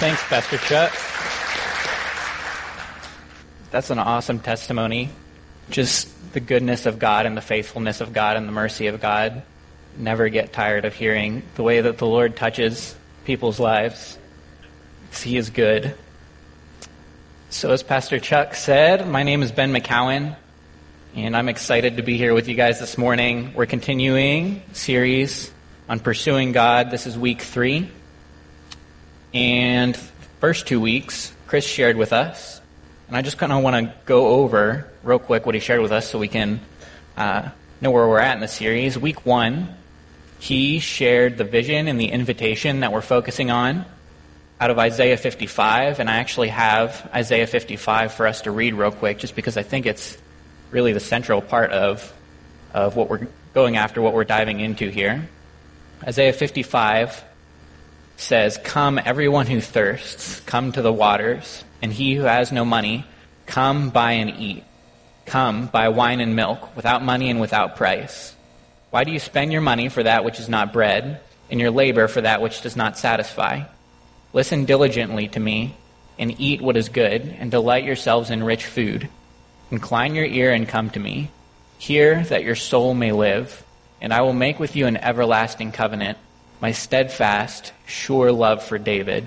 Thanks, Pastor Chuck. That's an awesome testimony. Just the goodness of God and the faithfulness of God and the mercy of God. Never get tired of hearing the way that the Lord touches people's lives. He is good. So, as Pastor Chuck said, my name is Ben McCowan, and I'm excited to be here with you guys this morning. We're continuing series on pursuing God. This is week three. And first two weeks, Chris shared with us, and I just kind of want to go over real quick what he shared with us so we can uh, know where we're at in the series. Week one, he shared the vision and the invitation that we're focusing on out of Isaiah 55, and I actually have Isaiah 55 for us to read real quick, just because I think it's really the central part of of what we're going after, what we're diving into here. Isaiah 55 says, Come, everyone who thirsts, come to the waters, and he who has no money, come buy and eat. Come, buy wine and milk, without money and without price. Why do you spend your money for that which is not bread, and your labor for that which does not satisfy? Listen diligently to me, and eat what is good, and delight yourselves in rich food. Incline your ear and come to me. Hear that your soul may live, and I will make with you an everlasting covenant my steadfast, sure love for David.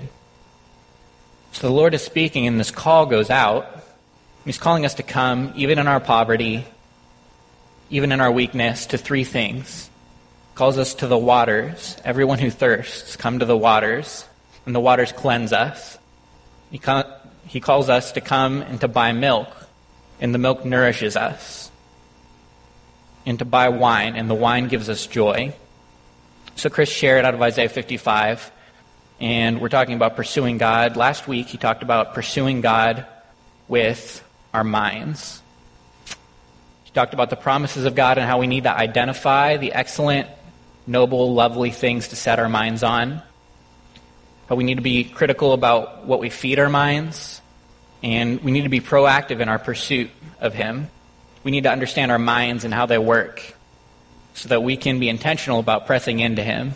So the Lord is speaking, and this call goes out. He's calling us to come, even in our poverty, even in our weakness, to three things. He calls us to the waters. Everyone who thirsts, come to the waters, and the waters cleanse us. He, he calls us to come and to buy milk, and the milk nourishes us. And to buy wine, and the wine gives us joy. So Chris shared out of Isaiah 55, and we're talking about pursuing God. Last week he talked about pursuing God with our minds. He talked about the promises of God and how we need to identify the excellent, noble, lovely things to set our minds on. But we need to be critical about what we feed our minds, and we need to be proactive in our pursuit of Him. We need to understand our minds and how they work so that we can be intentional about pressing into Him.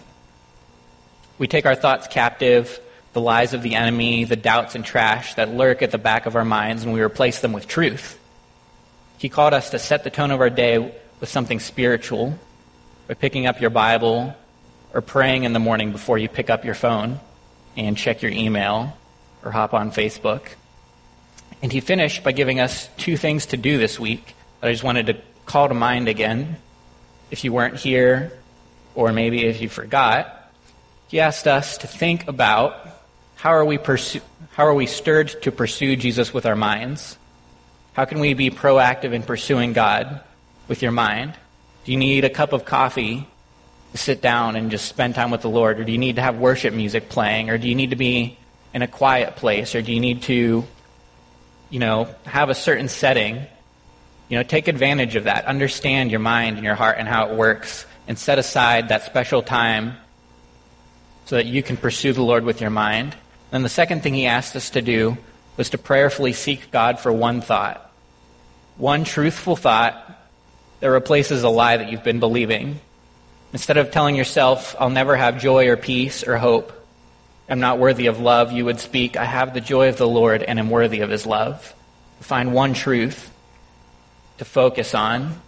We take our thoughts captive, the lies of the enemy, the doubts and trash that lurk at the back of our minds, and we replace them with truth. He called us to set the tone of our day with something spiritual by picking up your Bible or praying in the morning before you pick up your phone and check your email or hop on Facebook. And he finished by giving us two things to do this week that I just wanted to call to mind again if you weren't here, or maybe if you forgot, he asked us to think about how are we pursue, how are we stirred to pursue Jesus with our minds? How can we be proactive in pursuing God with your mind? Do you need a cup of coffee to sit down and just spend time with the Lord? Or do you need to have worship music playing? Or do you need to be in a quiet place? Or do you need to, you know, have a certain setting you know, take advantage of that. Understand your mind and your heart and how it works, and set aside that special time so that you can pursue the Lord with your mind. And the second thing he asked us to do was to prayerfully seek God for one thought, one truthful thought that replaces a lie that you've been believing. Instead of telling yourself, I'll never have joy or peace or hope, I'm not worthy of love, you would speak, I have the joy of the Lord and am worthy of his love. Find one truth to focus on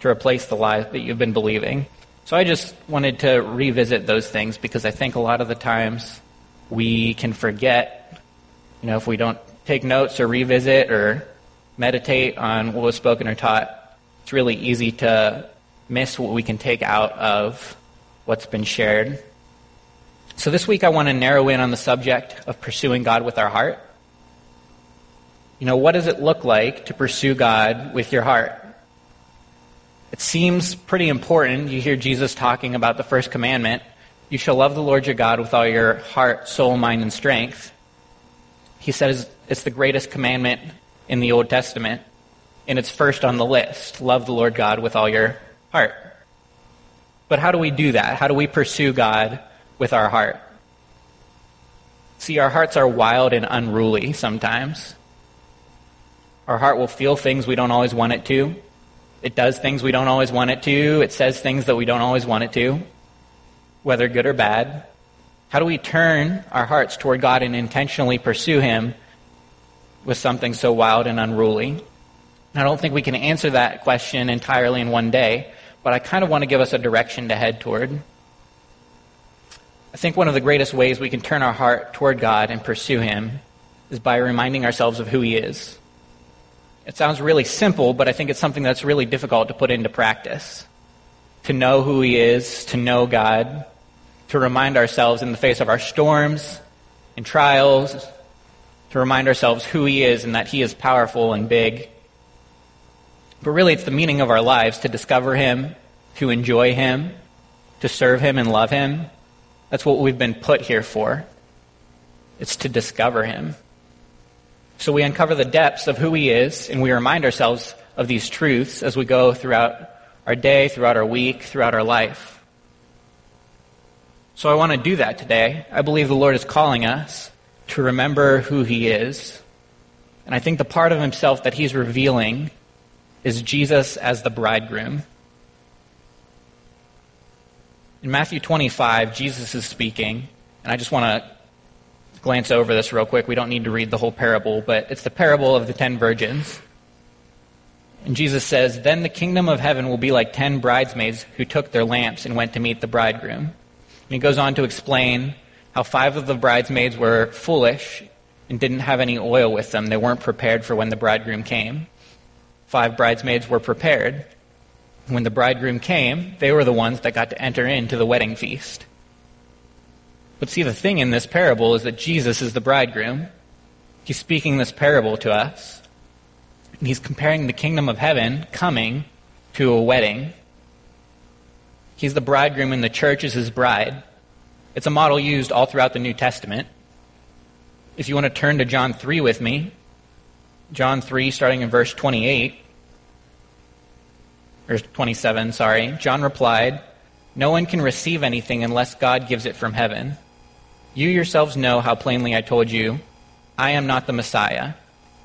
to replace the lies that you've been believing. So I just wanted to revisit those things because I think a lot of the times we can forget, you know, if we don't take notes or revisit or meditate on what was spoken or taught, it's really easy to miss what we can take out of what's been shared. So this week I want to narrow in on the subject of pursuing God with our heart. You know, what does it look like to pursue God with your heart? It seems pretty important. You hear Jesus talking about the first commandment you shall love the Lord your God with all your heart, soul, mind, and strength. He says it's the greatest commandment in the Old Testament, and it's first on the list love the Lord God with all your heart. But how do we do that? How do we pursue God with our heart? See, our hearts are wild and unruly sometimes. Our heart will feel things we don't always want it to. It does things we don't always want it to. It says things that we don't always want it to, whether good or bad. How do we turn our hearts toward God and intentionally pursue Him with something so wild and unruly? And I don't think we can answer that question entirely in one day, but I kind of want to give us a direction to head toward. I think one of the greatest ways we can turn our heart toward God and pursue Him is by reminding ourselves of who He is. It sounds really simple, but I think it's something that's really difficult to put into practice. To know who He is, to know God, to remind ourselves in the face of our storms and trials, to remind ourselves who He is and that He is powerful and big. But really, it's the meaning of our lives to discover Him, to enjoy Him, to serve Him and love Him, that's what we've been put here for. It's to discover Him. So we uncover the depths of who He is, and we remind ourselves of these truths as we go throughout our day, throughout our week, throughout our life. So I want to do that today. I believe the Lord is calling us to remember who He is. And I think the part of Himself that He's revealing is Jesus as the bridegroom. In Matthew 25, Jesus is speaking, and I just want to glance over this real quick. We don't need to read the whole parable, but it's the parable of the ten virgins. And Jesus says, Then the kingdom of heaven will be like ten bridesmaids who took their lamps and went to meet the bridegroom. And he goes on to explain how five of the bridesmaids were foolish and didn't have any oil with them. They weren't prepared for when the bridegroom came. Five bridesmaids were prepared. When the bridegroom came, they were the ones that got to enter into the wedding feast. But see, the thing in this parable is that Jesus is the bridegroom. He's speaking this parable to us. And he's comparing the kingdom of heaven coming to a wedding. He's the bridegroom and the church is his bride. It's a model used all throughout the New Testament. If you want to turn to John 3 with me, John 3, starting in verse 28, or 27, sorry. John replied, No one can receive anything unless God gives it from heaven. You yourselves know how plainly I told you, I am not the Messiah.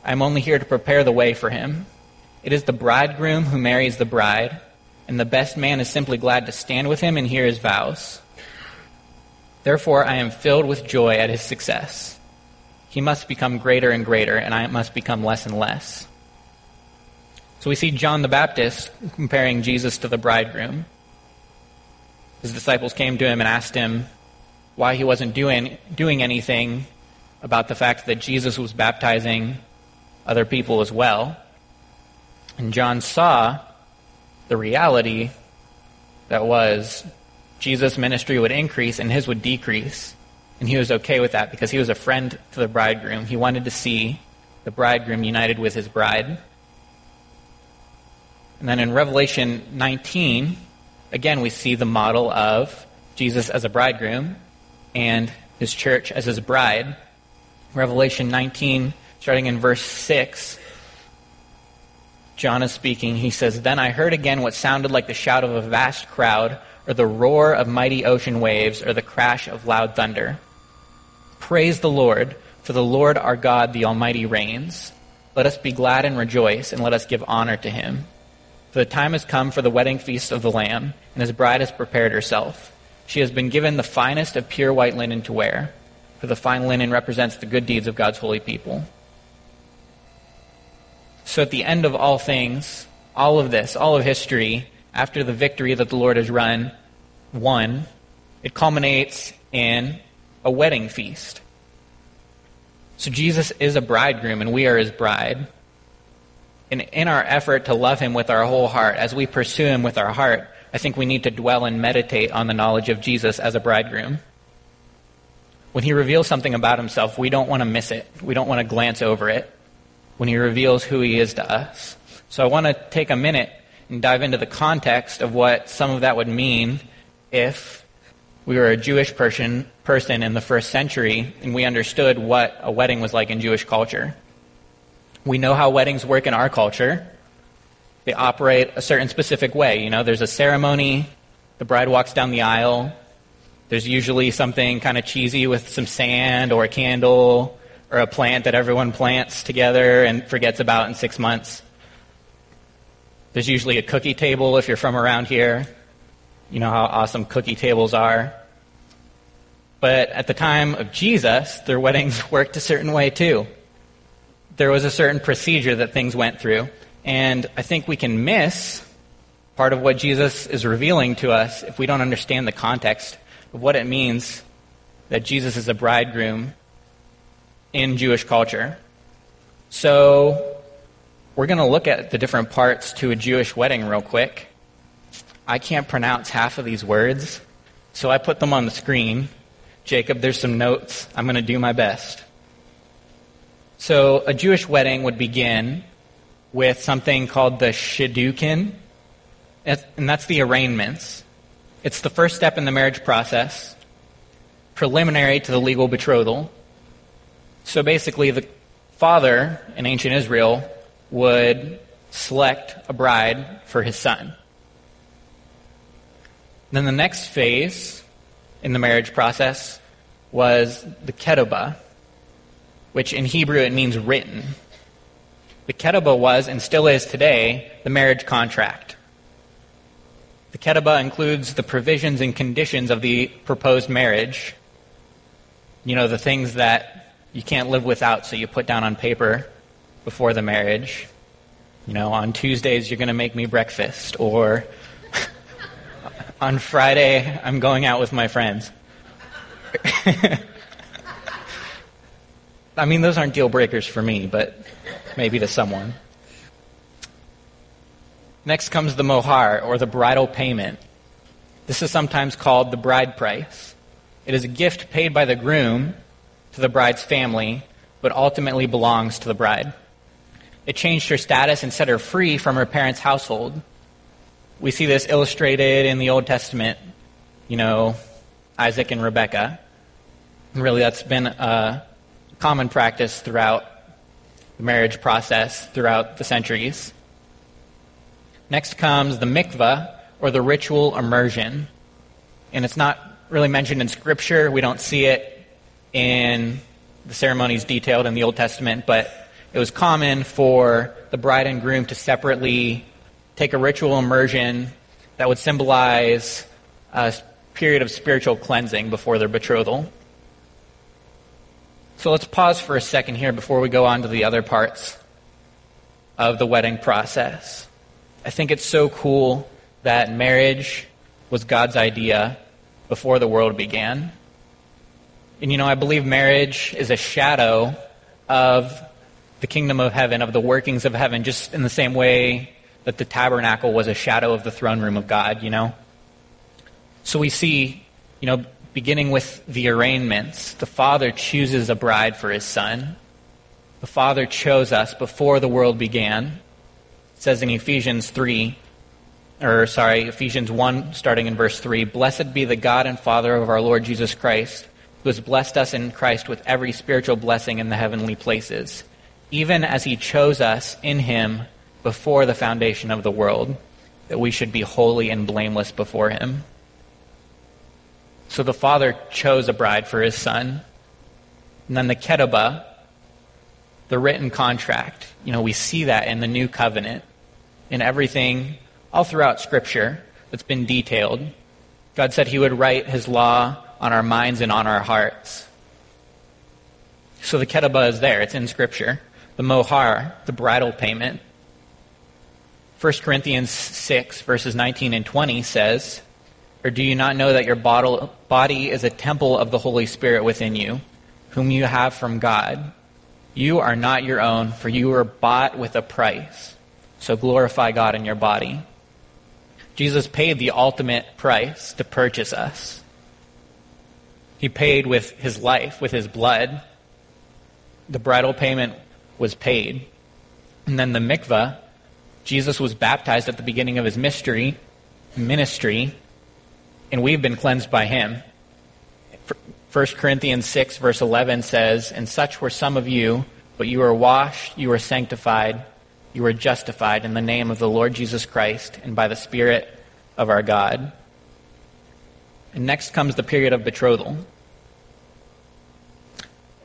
I am only here to prepare the way for him. It is the bridegroom who marries the bride, and the best man is simply glad to stand with him and hear his vows. Therefore, I am filled with joy at his success. He must become greater and greater, and I must become less and less. So we see John the Baptist comparing Jesus to the bridegroom. His disciples came to him and asked him why he wasn't doing, doing anything about the fact that Jesus was baptizing other people as well. And John saw the reality that was Jesus' ministry would increase and his would decrease. And he was okay with that because he was a friend to the bridegroom. He wanted to see the bridegroom united with his bride. And then in Revelation 19, again, we see the model of Jesus as a bridegroom and his church as his bride. Revelation 19, starting in verse 6, John is speaking. He says, Then I heard again what sounded like the shout of a vast crowd, or the roar of mighty ocean waves, or the crash of loud thunder. Praise the Lord, for the Lord our God, the Almighty, reigns. Let us be glad and rejoice, and let us give honor to him. For the time has come for the wedding feast of the Lamb, and his bride has prepared herself. She has been given the finest of pure white linen to wear, for the fine linen represents the good deeds of God's holy people. So at the end of all things, all of this, all of history, after the victory that the Lord has run, won, it culminates in a wedding feast. So Jesus is a bridegroom, and we are his bride And in our effort to love him with our whole heart, as we pursue him with our heart, I think we need to dwell and meditate on the knowledge of Jesus as a bridegroom. When he reveals something about himself, we don't want to miss it. We don't want to glance over it when he reveals who he is to us. So I want to take a minute and dive into the context of what some of that would mean if we were a Jewish person, person in the first century and we understood what a wedding was like in Jewish culture. We know how weddings work in our culture. They operate a certain specific way. You know, there's a ceremony, the bride walks down the aisle. There's usually something kind of cheesy with some sand or a candle or a plant that everyone plants together and forgets about in six months. There's usually a cookie table if you're from around here. You know how awesome cookie tables are. But at the time of Jesus, their weddings worked a certain way too. There was a certain procedure that things went through. And I think we can miss part of what Jesus is revealing to us if we don't understand the context of what it means that Jesus is a bridegroom in Jewish culture. So, we're going to look at the different parts to a Jewish wedding real quick. I can't pronounce half of these words, so I put them on the screen. Jacob, there's some notes. I'm going to do my best. So, a Jewish wedding would begin with something called the shidduchin, and that's the arraignments. It's the first step in the marriage process, preliminary to the legal betrothal. So basically, the father in ancient Israel would select a bride for his son. Then the next phase in the marriage process was the ketubah, which in Hebrew it means written. The ketubah was, and still is today, the marriage contract. The ketubah includes the provisions and conditions of the proposed marriage. You know, the things that you can't live without, so you put down on paper before the marriage. You know, on Tuesdays, you're going to make me breakfast, or on Friday, I'm going out with my friends. I mean, those aren't deal breakers for me, but maybe to someone. Next comes the mohar, or the bridal payment. This is sometimes called the bride price. It is a gift paid by the groom to the bride's family, but ultimately belongs to the bride. It changed her status and set her free from her parents' household. We see this illustrated in the Old Testament, you know, Isaac and Rebekah. Really, that's been a common practice throughout the marriage process throughout the centuries. Next comes the mikvah, or the ritual immersion. And it's not really mentioned in Scripture. We don't see it in the ceremonies detailed in the Old Testament, but it was common for the bride and groom to separately take a ritual immersion that would symbolize a period of spiritual cleansing before their betrothal. So let's pause for a second here before we go on to the other parts of the wedding process. I think it's so cool that marriage was God's idea before the world began. And you know, I believe marriage is a shadow of the kingdom of heaven, of the workings of heaven, just in the same way that the tabernacle was a shadow of the throne room of God, you know? So we see, you know, beginning with the arraignments, the Father chooses a bride for his Son. The Father chose us before the world began. It says in Ephesians 3, or sorry, Ephesians 1, starting in verse 3 Blessed be the God and Father of our Lord Jesus Christ, who has blessed us in Christ with every spiritual blessing in the heavenly places, even as he chose us in him before the foundation of the world, that we should be holy and blameless before him. So the father chose a bride for his son. And then the ketubah, the written contract, you know, we see that in the new covenant, in everything, all throughout Scripture that's been detailed. God said he would write his law on our minds and on our hearts. So the ketubah is there, it's in Scripture. The mohar, the bridal payment. 1 Corinthians 6, verses 19 and 20 says, or do you not know that your body is a temple of the Holy Spirit within you, whom you have from God? You are not your own, for you were bought with a price. So glorify God in your body. Jesus paid the ultimate price to purchase us. He paid with his life, with his blood. The bridal payment was paid. And then the mikvah, Jesus was baptized at the beginning of his mystery, ministry, and we've been cleansed by him. 1 Corinthians 6, verse 11 says, And such were some of you, but you were washed, you were sanctified, you were justified in the name of the Lord Jesus Christ and by the Spirit of our God. And next comes the period of betrothal.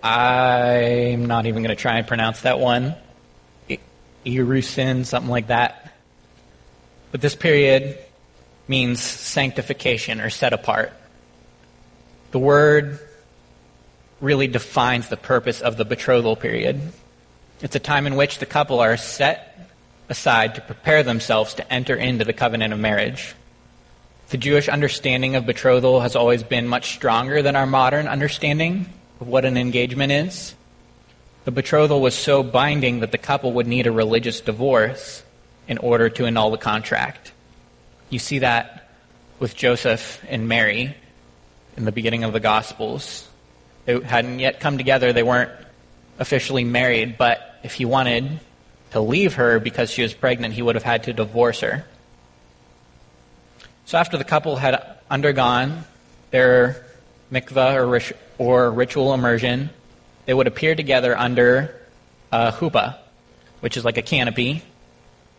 I'm not even going to try and pronounce that one. Erusin, something like that. But this period means sanctification or set apart. the word really defines the purpose of the betrothal period. It's a time in which the couple are set aside to prepare themselves to enter into the covenant of marriage. The Jewish understanding of betrothal has always been much stronger than our modern understanding of what an engagement is. The betrothal was so binding that the couple would need a religious divorce in order to annul the contract. You see that with Joseph and Mary in the beginning of the Gospels. They hadn't yet come together, they weren't officially married, but if he wanted to leave her because she was pregnant, he would have had to divorce her. So after the couple had undergone their mikvah or, ritual immersion, they would appear together under a huppah, which is like a canopy,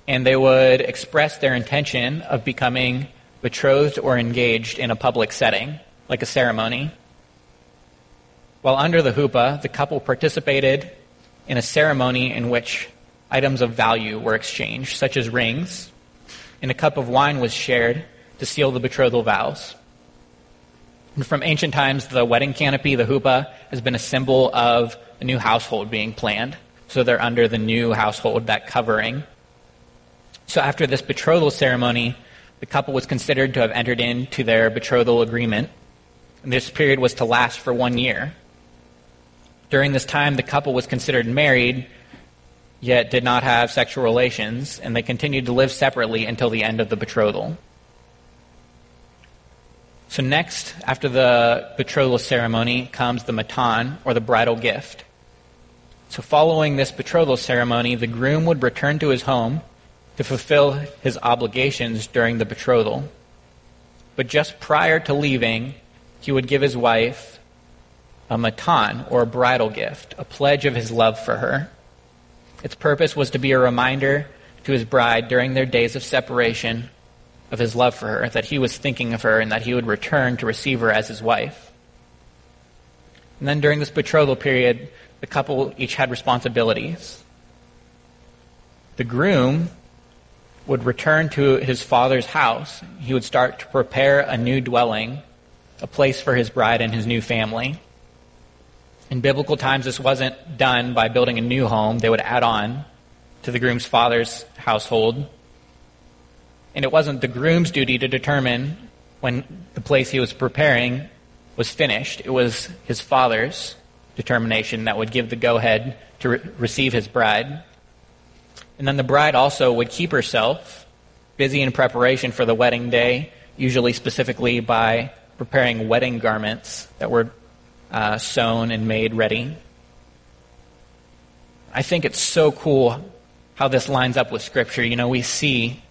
and they would express their intention of becoming betrothed or engaged in a public setting, like a ceremony. While under the huppah, the couple participated in a ceremony in which items of value were exchanged, such as rings, and a cup of wine was shared to seal the betrothal vows. And from ancient times, the wedding canopy, the huppah, has been a symbol of a new household being planned. So they're under the new household, that covering. So after this betrothal ceremony, the couple was considered to have entered into their betrothal agreement. And this period was to last for one year. During this time, the couple was considered married, yet did not have sexual relations, and they continued to live separately until the end of the betrothal. So, next, after the betrothal ceremony, comes the matan, or the bridal gift. So, following this betrothal ceremony, the groom would return to his home to fulfill his obligations during the betrothal. But just prior to leaving, he would give his wife a matan, or a bridal gift, a pledge of his love for her. Its purpose was to be a reminder to his bride during their days of separation of his love for her, that he was thinking of her, and that he would return to receive her as his wife. And then during this betrothal period, the couple each had responsibilities. The groom would return to his father's house. He would start to prepare a new dwelling, a place for his bride and his new family. In biblical times, this wasn't done by building a new home. They would add on to the groom's father's household and it wasn't the groom's duty to determine when the place he was preparing was finished. It was his father's determination that would give the go ahead to re- receive his bride. And then the bride also would keep herself busy in preparation for the wedding day, usually specifically by preparing wedding garments that were uh, sewn and made ready. I think it's so cool how this lines up with Scripture. You know, we see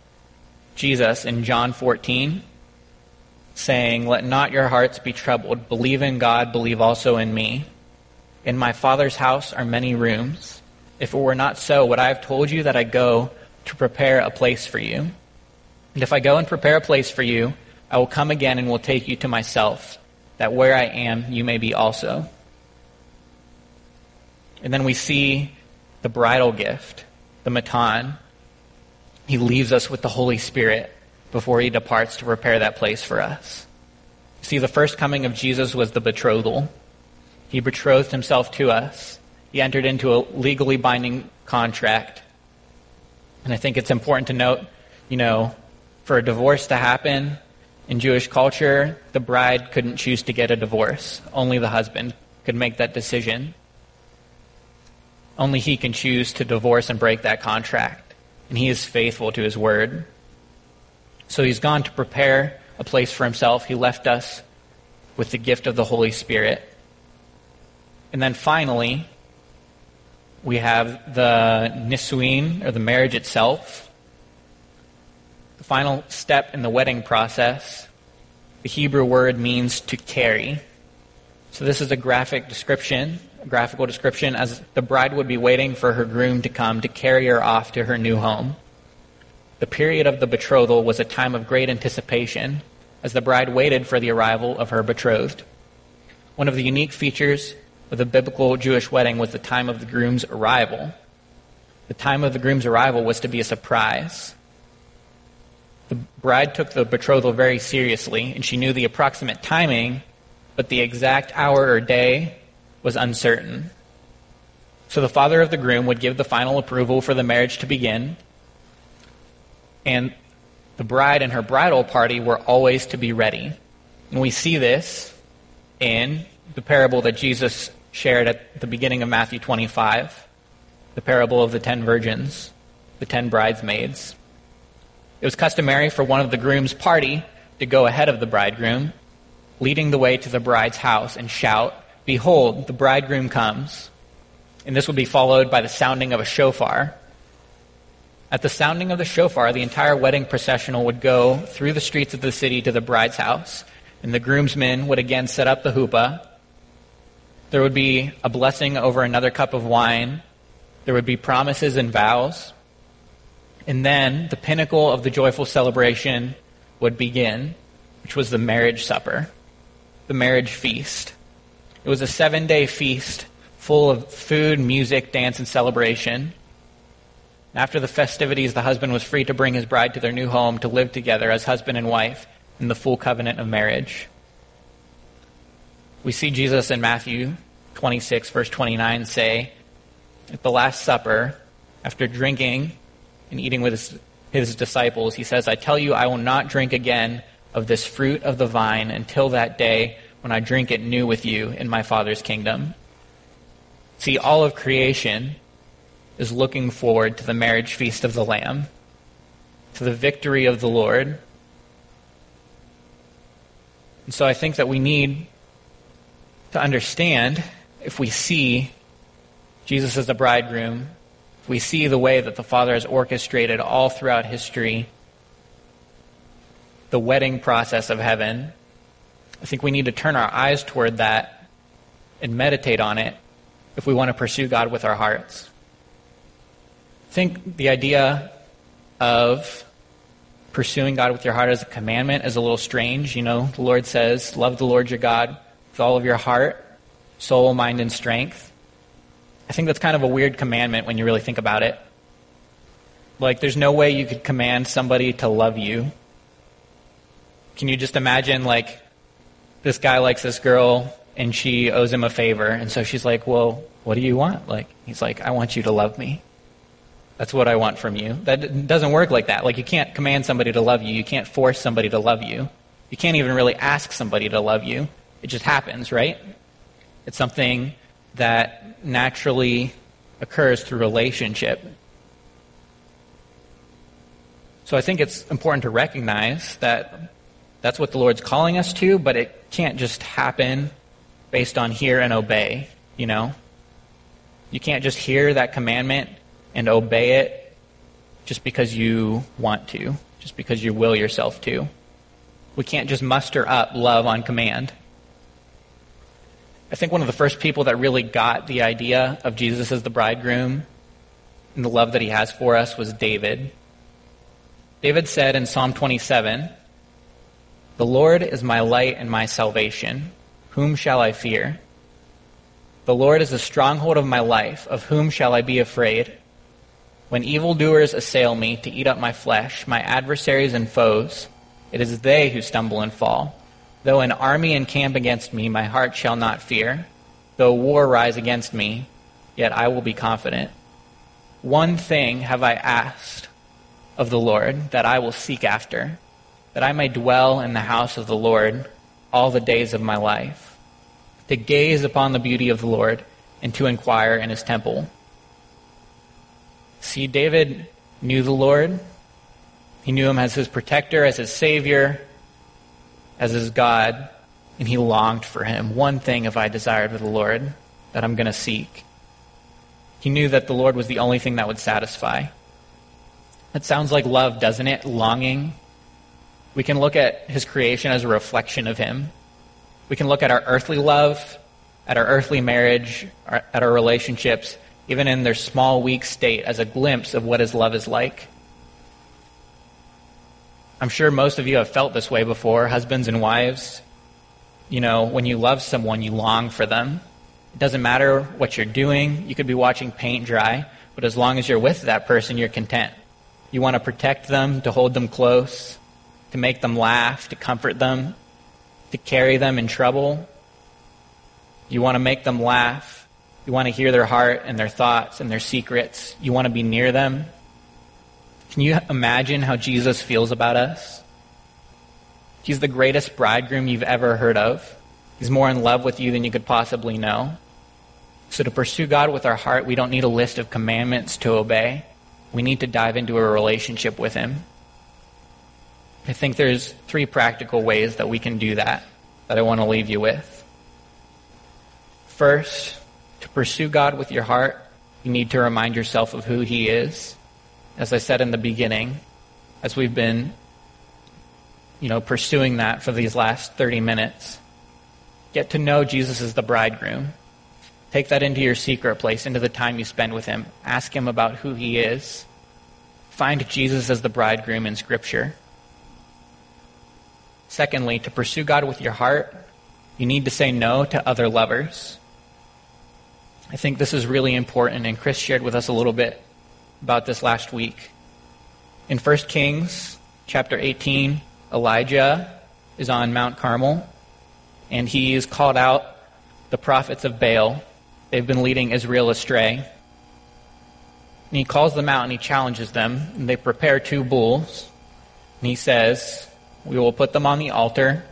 Jesus in John 14 saying, Let not your hearts be troubled. Believe in God, believe also in me. In my Father's house are many rooms. If it were not so, would I have told you that I go to prepare a place for you? And if I go and prepare a place for you, I will come again and will take you to myself, that where I am, you may be also. And then we see the bridal gift, the matan, he leaves us with the Holy Spirit before he departs to prepare that place for us. See, the first coming of Jesus was the betrothal. He betrothed himself to us. He entered into a legally binding contract. And I think it's important to note, you know, for a divorce to happen in Jewish culture, the bride couldn't choose to get a divorce. Only the husband could make that decision. Only he can choose to divorce and break that contract and he is faithful to his word. So he's gone to prepare a place for himself. He left us with the gift of the Holy Spirit. And then finally, we have the nisuin, or the marriage itself. The final step in the wedding process. The Hebrew word means to carry. So this is a graphic description a graphical description as the bride would be waiting for her groom to come to carry her off to her new home. The period of the betrothal was a time of great anticipation as the bride waited for the arrival of her betrothed. One of the unique features the biblical Jewish wedding was the time of the groom's arrival. The time of the groom's arrival was to be a surprise. The bride took the betrothal very seriously, and she knew the approximate timing but the exact hour or day was uncertain. So the father of the groom would give the final approval for the marriage to begin, and the bride and her bridal party were always to be ready. And we see this in the parable that Jesus shared at the beginning of Matthew 25, the parable of the ten virgins, the ten bridesmaids. It was customary for one of the groom's party to go ahead of the bridegroom, leading the way to the bride's house and shout, Behold, the bridegroom comes. And this would be followed by the sounding of a shofar. At the sounding of the shofar, the entire wedding processional would go through the streets of the city to the bride's house, and the groomsmen would again set up the chuppah. There would be a blessing over another cup of wine. There would be promises and vows. And then the pinnacle of the joyful celebration would begin, which was the marriage supper, the marriage feast. It was a seven day feast full of food, music, dance, and celebration. After the festivities, the husband was free to bring his bride to their new home to live together as husband and wife in the full covenant of marriage. We see Jesus in Matthew 26, verse 29, say, At the Last Supper, after drinking and eating with his, his disciples, he says, I tell you, I will not drink again of this fruit of the vine until that day when I drink it new with you in my Father's kingdom. See, all of creation is looking forward to the marriage feast of the Lamb, to the victory of the Lord. And so I think that we need to understand if we see Jesus as the bridegroom, if we see the way that the Father has orchestrated all throughout history the wedding process of heaven, I think we need to turn our eyes toward that and meditate on it if we want to pursue God with our hearts. Think the idea of pursuing God with your heart as a commandment is a little strange. You know, the Lord says, Love the Lord your God with all of your heart, soul, mind, and strength. I think that's kind of a weird commandment when you really think about it. Like, there's no way you could command somebody to love you. Can you just imagine, like, this guy likes this girl and she owes him a favor, and so she's like, Well, what do you want? Like, he's like, I want you to love me. That's what I want from you. That doesn't work like that. Like, you can't command somebody to love you. You can't force somebody to love you. You can't even really ask somebody to love you. It just happens, right? It's something that naturally occurs through relationship. So I think it's important to recognize that that's what the Lord's calling us to, but it can't just happen based on hear and obey, you know? You can't just hear that commandment and obey it just because you want to, just because you will yourself to. We can't just muster up love on command. I think one of the first people that really got the idea of Jesus as the bridegroom and the love that he has for us was David. David said in Psalm 27, The Lord is my light and my salvation. Whom shall I fear? The Lord is the stronghold of my life. Of whom shall I be afraid? When evildoers assail me to eat up my flesh, my adversaries and foes, it is they who stumble and fall. Though an army encamp against me, my heart shall not fear. Though war rise against me, yet I will be confident. One thing have I asked of the Lord that I will seek after, that I may dwell in the house of the Lord all the days of my life, to gaze upon the beauty of the Lord and to inquire in his temple. See, David knew the Lord. He knew him as his protector, as his savior, as his God, and he longed for him. One thing have I desired of the Lord that I'm going to seek. He knew that the Lord was the only thing that would satisfy. That sounds like love, doesn't it? Longing. We can look at his creation as a reflection of him. We can look at our earthly love, at our earthly marriage, at our relationships, even in their small, weak state, as a glimpse of what his love is like. I'm sure most of you have felt this way before, husbands and wives. You know, when you love someone, you long for them. It doesn't matter what you're doing. You could be watching paint dry, but as long as you're with that person, you're content. You want to protect them, to hold them close, to make them laugh, to comfort them, to carry them in trouble. You want to make them laugh. You want to hear their heart and their thoughts and their secrets. You want to be near them. Can you imagine how Jesus feels about us? He's the greatest bridegroom you've ever heard of. He's more in love with you than you could possibly know. So, to pursue God with our heart, we don't need a list of commandments to obey. We need to dive into a relationship with Him. I think there's three practical ways that we can do that that I want to leave you with. First, to pursue God with your heart, you need to remind yourself of who He is. As I said in the beginning, as we've been, you know, pursuing that for these last 30 minutes, get to know Jesus as the bridegroom. Take that into your secret place, into the time you spend with Him. Ask Him about who He is. Find Jesus as the bridegroom in Scripture. Secondly, to pursue God with your heart, you need to say no to other lovers. I think this is really important, and Chris shared with us a little bit about this last week. In 1 Kings chapter 18, Elijah is on Mount Carmel, and he is called out the prophets of Baal They've been leading Israel astray. And he calls them out and he challenges them. And they prepare two bulls. And he says, We will put them on the altar.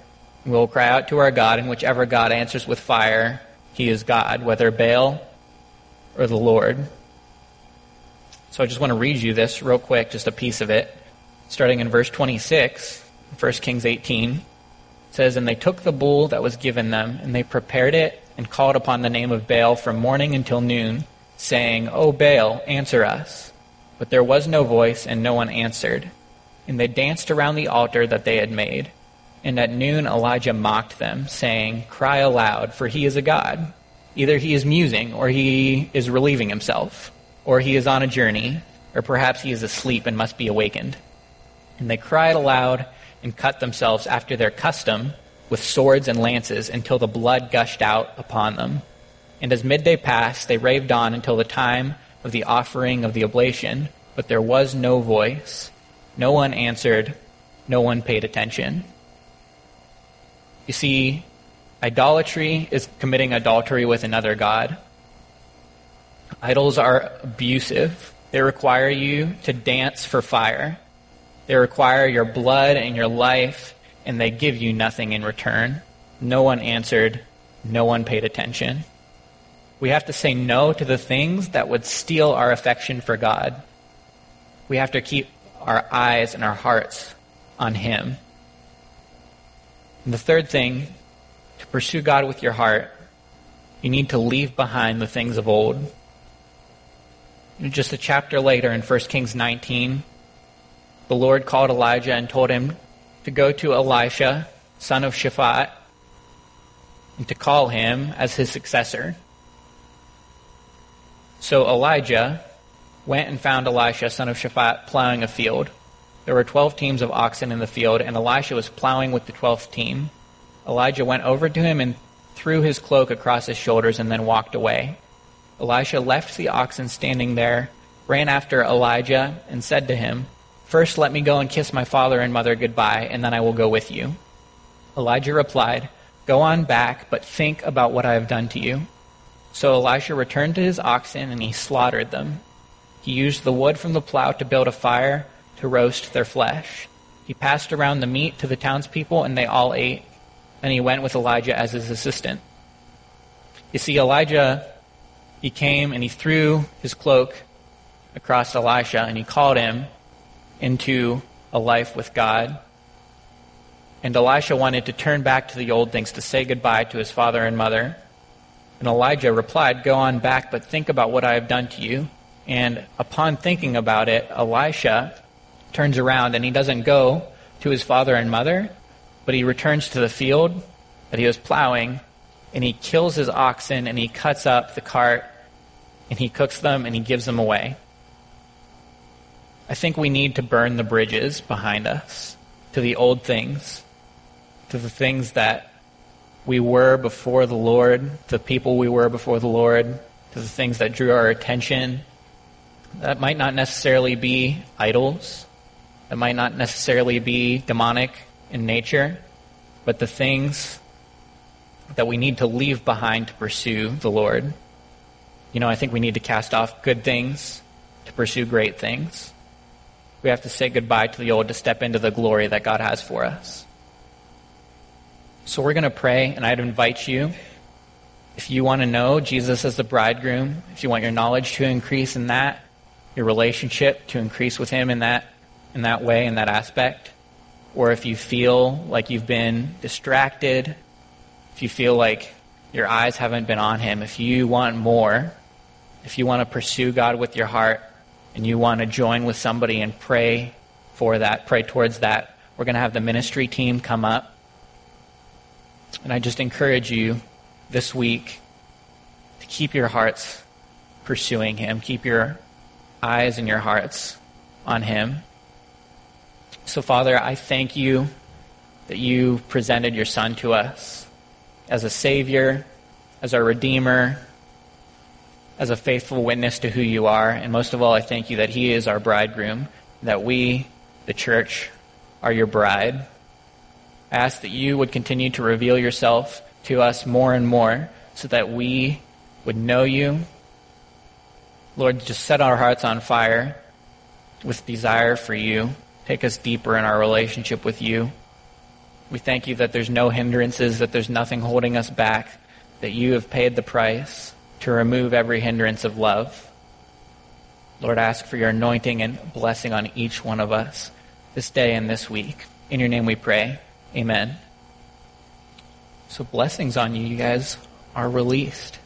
We will cry out to our God, and whichever God answers with fire, he is God, whether Baal or the Lord. So I just want to read you this real quick, just a piece of it. Starting in verse 26, 1 Kings 18. It says, And they took the bull that was given them, and they prepared it and called upon the name of Baal from morning until noon, saying, O Baal, answer us. But there was no voice, and no one answered. And they danced around the altar that they had made. And at noon Elijah mocked them, saying, Cry aloud, for he is a god. Either he is musing, or he is relieving himself, or he is on a journey, or perhaps he is asleep and must be awakened. And they cried aloud and cut themselves after their custom with swords and lances until the blood gushed out upon them. And as midday passed, they raved on until the time of the offering of the oblation, but there was no voice. No one answered. No one paid attention. You see, idolatry is committing adultery with another God. Idols are abusive. They require you to dance for fire. They require your blood and your life and they give you nothing in return. No one answered. No one paid attention. We have to say no to the things that would steal our affection for God. We have to keep our eyes and our hearts on Him. And the third thing, to pursue God with your heart, you need to leave behind the things of old. Just a chapter later in 1 Kings 19, the Lord called Elijah and told him to go to Elisha, son of Shaphat, and to call him as his successor. So Elijah went and found Elisha, son of Shaphat, plowing a field. There were twelve teams of oxen in the field, and Elisha was plowing with the twelfth team. Elijah went over to him and threw his cloak across his shoulders and then walked away. Elisha left the oxen standing there, ran after Elijah, and said to him, First, let me go and kiss my father and mother goodbye, and then I will go with you. Elijah replied, Go on back, but think about what I have done to you. So Elisha returned to his oxen, and he slaughtered them. He used the wood from the plow to build a fire to roast their flesh. He passed around the meat to the townspeople, and they all ate. Then he went with Elijah as his assistant. You see, Elijah, he came and he threw his cloak across Elisha, and he called him, into a life with God. And Elisha wanted to turn back to the old things, to say goodbye to his father and mother. And Elijah replied, Go on back, but think about what I have done to you. And upon thinking about it, Elisha turns around and he doesn't go to his father and mother, but he returns to the field that he was plowing and he kills his oxen and he cuts up the cart and he cooks them and he gives them away. I think we need to burn the bridges behind us to the old things, to the things that we were before the Lord, the people we were before the Lord, to the things that drew our attention. That might not necessarily be idols. That might not necessarily be demonic in nature, but the things that we need to leave behind to pursue the Lord. You know, I think we need to cast off good things to pursue great things. We have to say goodbye to the old to step into the glory that God has for us. So we're going to pray, and I'd invite you, if you want to know Jesus as the bridegroom, if you want your knowledge to increase in that, your relationship to increase with Him in that, in that way, in that aspect, or if you feel like you've been distracted, if you feel like your eyes haven't been on Him, if you want more, if you want to pursue God with your heart, and you want to join with somebody and pray for that, pray towards that, we're going to have the ministry team come up. And I just encourage you this week to keep your hearts pursuing Him, keep your eyes and your hearts on Him. So, Father, I thank you that you presented your Son to us as a Savior, as our Redeemer, as a faithful witness to who you are. And most of all, I thank you that He is our bridegroom, that we, the church, are your bride. I ask that you would continue to reveal yourself to us more and more so that we would know you. Lord, just set our hearts on fire with desire for you. Take us deeper in our relationship with you. We thank you that there's no hindrances, that there's nothing holding us back, that you have paid the price to remove every hindrance of love. Lord, I ask for your anointing and blessing on each one of us this day and this week. In your name we pray. Amen. So blessings on you. You guys are released.